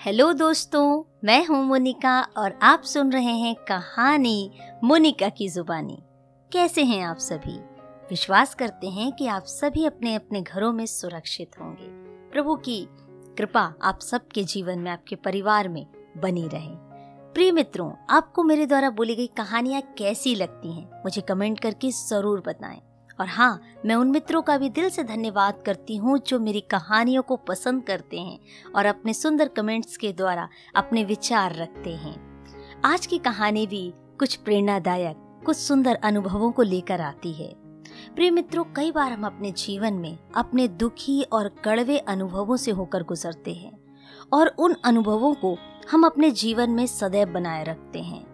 Hello दोस्तों, मैं हूँ मोनिका और आप सुन रहे हैं कहानी मोनिका की जुबानी। कैसे हैं आप सभी? विश्वास करते हैं कि आप सभी अपने अपने घरों में सुरक्षित होंगे। प्रभु की कृपा आप सबके जीवन में, आपके परिवार में बनी रहे। प्रिय मित्रों, आपको मेरे द्वारा बोली गई कहानियाँ कैसी लगती हैं, मुझे कमेंट करके ज़रूर बताएँ। और हाँ मैं उन मित्रों का भी दिल से धन्यवाद करती हूँ जो मेरी कहानियों को पसंद करते हैं और अपने सुंदर कमेंट्स के द्वारा अपने विचार रखते हैं। आज की कहानी भी कुछ प्रेरणादायक, कुछ सुंदर अनुभवों को लेकर आती है। प्रिय मित्रों, कई बार हम अपने जीवन में अपने दुखी और कड़वे अनुभवों से होकर गुजरते हैं और उन अनुभवों को हम अपने जीवन में सदैव बनाए रखते हैं।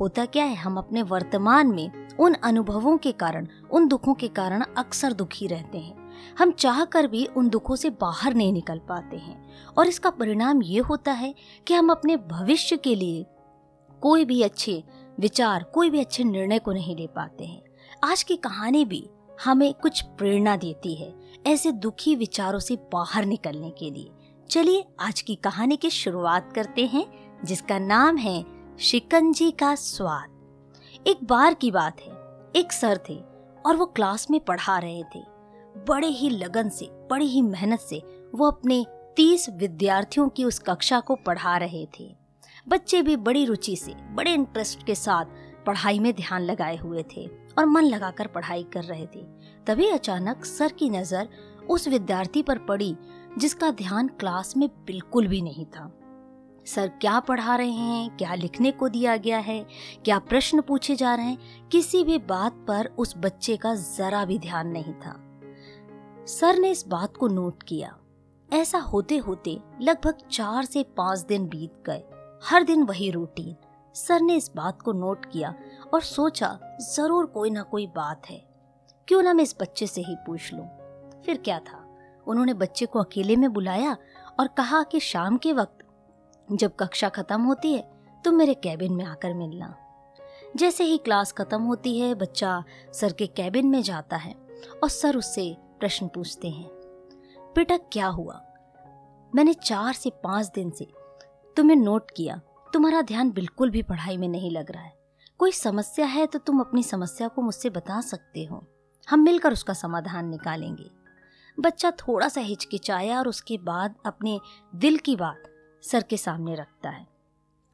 होता क्या है, हम अपने वर्तमान में उन अनुभवों के कारण, उन दुखों के कारण अक्सर दुखी रहते हैं। हम चाह कर भी उन दुखों से बाहर नहीं निकल पाते हैं। और इसका परिणाम ये होता है कि हम अपने भविष्य के लिए कोई भी अच्छे विचार, कोई भी अच्छे निर्णय को नहीं ले पाते हैं। आज की कहानी भी हमें कुछ प्रेरणा देती है ऐसे दुखी विचारों से बाहर निकलने के लिए। चलिए आज की कहानी की शुरुआत करते हैं, जिसका नाम है शिकंजी का स्वाद। एक बार की बात है। एक सर थे और वो क्लास में पढ़ा रहे थे। बड़े ही लगन से, बड़ी ही मेहनत से वो अपने तीस विद्यार्थियों की उस कक्षा को पढ़ा रहे थे। बच्चे भी बड़ी रुचि से, बड़े इंटरेस्ट के साथ पढ़ाई में ध्यान लगाए हुए थे और मन लगाकर पढ़ाई कर रहे थे। तभी अचानक सर की नज़र उस विद्यार्थी पर पड़ी जिसका ध्यान क्लास में बिल्कुल भी नहीं था। सर क्या पढ़ा रहे हैं? क्या लिखने को दिया गया है? क्या प्रश्न पूछे जा रहे हैं? किसी भी बात पर उस बच्चे का जरा भी ध्यान नहीं था। सर ने इस बात को नोट किया। ऐसा होते होते लगभग चार से पाँच दिन बीत गए। हर दिन वही रूटीन। सर ने इस बात को नोट किया और सोचा, ज़रूर कोई ना कोई बात है। क्यों ना मैं इस बच्चे से ही पूछ लूँ? फिर क्या था? उन्होंने बच्चे को अकेले में बुलाया और कहा कि शाम के वक्त जब कक्षा खत्म होती है तो मेरे कैबिन में आकर मिलना। जैसे ही क्लास खत्म होती है, बच्चा सर के कैबिन में जाता है और सर उससे प्रश्न पूछते हैं, बेटा, क्या हुआ? मैंने चार से पाँच दिन से तुम्हें नोट किया, तुम्हारा ध्यान बिल्कुल भी पढ़ाई में नहीं लग रहा है। कोई समस्या है तो तुम अपनी समस्या को मुझसे बता सकते हो। हम मिलकर उसका समाधान निकालेंगे। बच्चा थोड़ा सा हिचकिचाया और उसके बाद अपने दिल की बात सर के सामने रखता है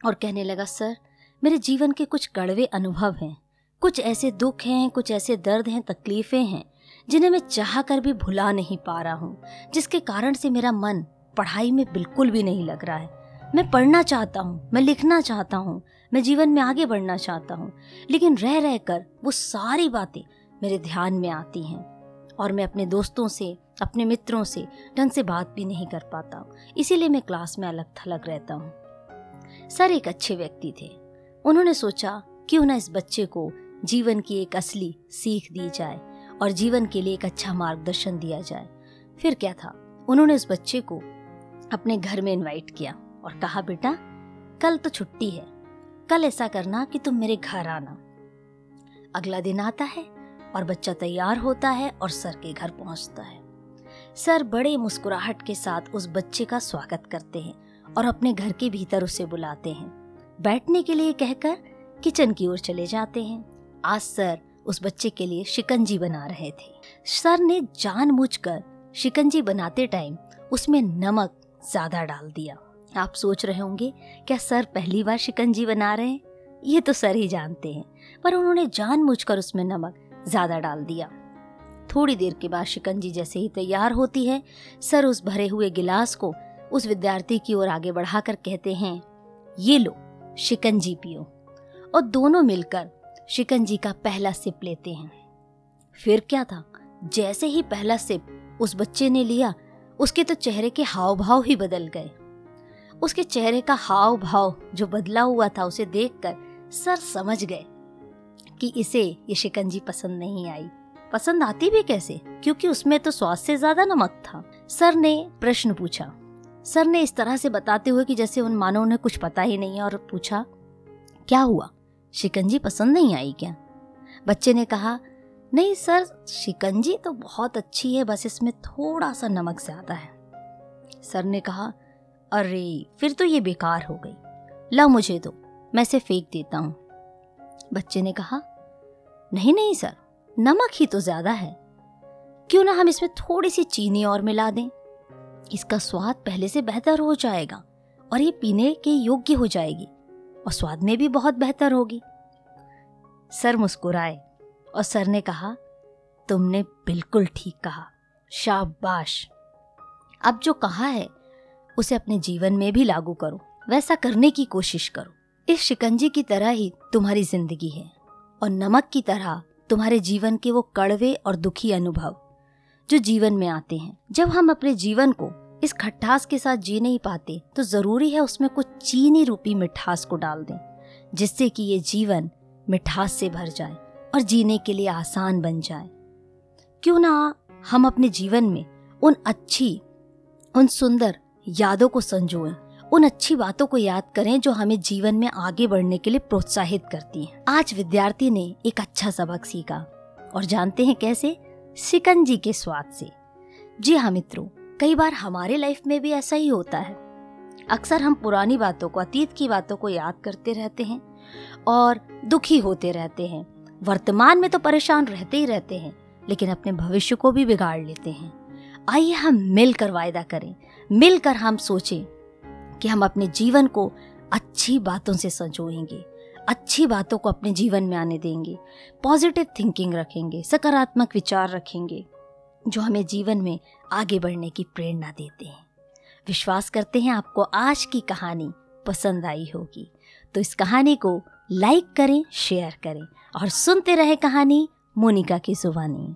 और कहने लगा, सर, मेरे जीवन के कुछ कड़वे अनुभव हैं। कुछ ऐसे दुख हैं, कुछ ऐसे दर्द हैं, तकलीफें हैं, जिन्हें मैं चाह कर भी भुला नहीं पा रहा हूँ, जिसके कारण से मेरा मन पढ़ाई में बिल्कुल भी नहीं लग रहा है। मैं पढ़ना चाहता हूँ, मैं लिखना चाहता हूँ, मैं जीवन में आगे बढ़ना चाहता हूँ, लेकिन रह रह कर वो सारी बातें मेरे ध्यान में आती हैं और मैं अपने दोस्तों से अपने मित्रों से ढंग से बात भी नहीं कर पाता। इसीलिए मैं क्लास में अलग थलग रहता हूँ। सर एक अच्छे व्यक्ति थे। उन्होंने सोचा क्यों ना इस बच्चे को जीवन की एक असली सीख दी जाए और जीवन के लिए एक अच्छा मार्गदर्शन दिया जाए। फिर क्या था? उन्होंने उस बच्चे को अपने घर में इनवाइट किया और कहा, बेटा, कल तो छुट्टी है। कल ऐसा करना कि तुम मेरे घर आना। अगला दिन आता है और बच्चा तैयार होता है और सर के घर पहुँचता है। सर बड़े मुस्कुराहट के साथ उस बच्चे का स्वागत करते हैं और अपने घर के भीतर उसे बुलाते हैं। बैठने के लिए कहकर किचन की ओर चले जाते हैं। आज सर उस बच्चे के लिए शिकंजी बना रहे थे। सर ने जानबूझकर शिकंजी बनाते टाइम उसमें नमक ज़्यादा डाल दिया। आप सोच रहे होंगे, क्या सर पहली बार शिकंजी बना रहे हैं? ये तो सर ही जानते हैं, पर उन्होंने जानबूझकर उसमें नमक ज़्यादा डाल दिया। थोड़ी देर के बाद शिकंजी जैसे ही तैयार होती है, सर उस भरे हुए गिलास को उस विद्यार्थी की ओर आगे बढ़ाकर कहते हैं, ये लो, शिकंजी पियो। और दोनों मिलकर शिकंजी का पहला सिप लेते हैं। फिर क्या था? जैसे ही पहला सिप उस बच्चे ने लिया, उसके तो चेहरे के हाव भाव ही बदल गए। उसके चेहरे का हाव भाव जो बदला हुआ था उसे देखकर सर समझ गए कि इसे ये शिकंजी पसंद नहीं आई। पसंद आती भी कैसे? क्योंकि उसमें तो स्वाद से ज़्यादा नमक था। सर ने प्रश्न पूछा। सर ने इस तरह से बताते हुए कि जैसे उन मानव ने कुछ पता ही नहीं और पूछा, क्या हुआ? शिकंजी पसंद नहीं आई क्या? बच्चे ने कहा, नहीं सर, शिकंजी तो बहुत अच्छी है, बस इसमें थोड़ा सा नमक ज़्यादा है। सर ने कहा, अरे, फिर तो ये बेकार हो गई। ला मुझे दो, मैं इसे फेंक देता हूँ। बच्चे ने कहा, नहीं नहीं सर नमक ही तो ज़्यादा है। क्यों ना हम इसमें थोड़ी सी चीनी और मिला दें? इसका स्वाद पहले से बेहतर हो जाएगा और ये पीने के योग्य हो जाएगी और स्वाद में भी बहुत बेहतर होगी। सर मुस्कुराए और सर ने कहा, तुमने बिल्कुल ठीक कहा। शाबाश। अब जो कहा है, उसे अपने जीवन में भी लागू करो। वैसा करने की कोशिश करो। इस शिकंजी की तरह ही तुम्हारी ज़िंदगी है और नमक की तरह तुम्हारे जीवन के वो कड़वे और दुखी अनुभव, जो जीवन में आते हैं। जब हम अपने जीवन को इस खट्टास के साथ जी नहीं पाते तो ज़रूरी है उसमें कुछ चीनी रूपी मिठास को डाल दें, जिससे कि ये जीवन मिठास से भर जाए और जीने के लिए आसान बन जाए। क्यों ना हम अपने जीवन में उन अच्छी, उन सुंदर यादों को संजोएँ उन अच्छी बातों को याद करें जो हमें जीवन में आगे बढ़ने के लिए प्रोत्साहित करती हैं। आज विद्यार्थी ने एक अच्छा सबक सीखा और जानते हैं कैसे? सिकंजी के स्वाद से। जी हाँ मित्रों, कई बार हमारे लाइफ में भी ऐसा ही होता है। अक्सर हम पुरानी बातों को, अतीत की बातों को याद करते रहते हैं और दुखी होते रहते हैं। वर्तमान में तो परेशान रहते ही रहते हैं, लेकिन अपने भविष्य को भी बिगाड़ लेते हैं। आइए हम मिलकर वायदा करें, मिलकर हम सोचें कि हम अपने जीवन को अच्छी बातों से सजोएँगे, अच्छी बातों को अपने जीवन में आने देंगे पॉजिटिव थिंकिंग रखेंगे, सकारात्मक विचार रखेंगे, जो हमें जीवन में आगे बढ़ने की प्रेरणा देते हैं। विश्वास करते हैं आपको आज की कहानी पसंद आई होगी। तो इस कहानी को लाइक करें शेयर करें और सुनते रहे कहानी मोनिका की जुबानी।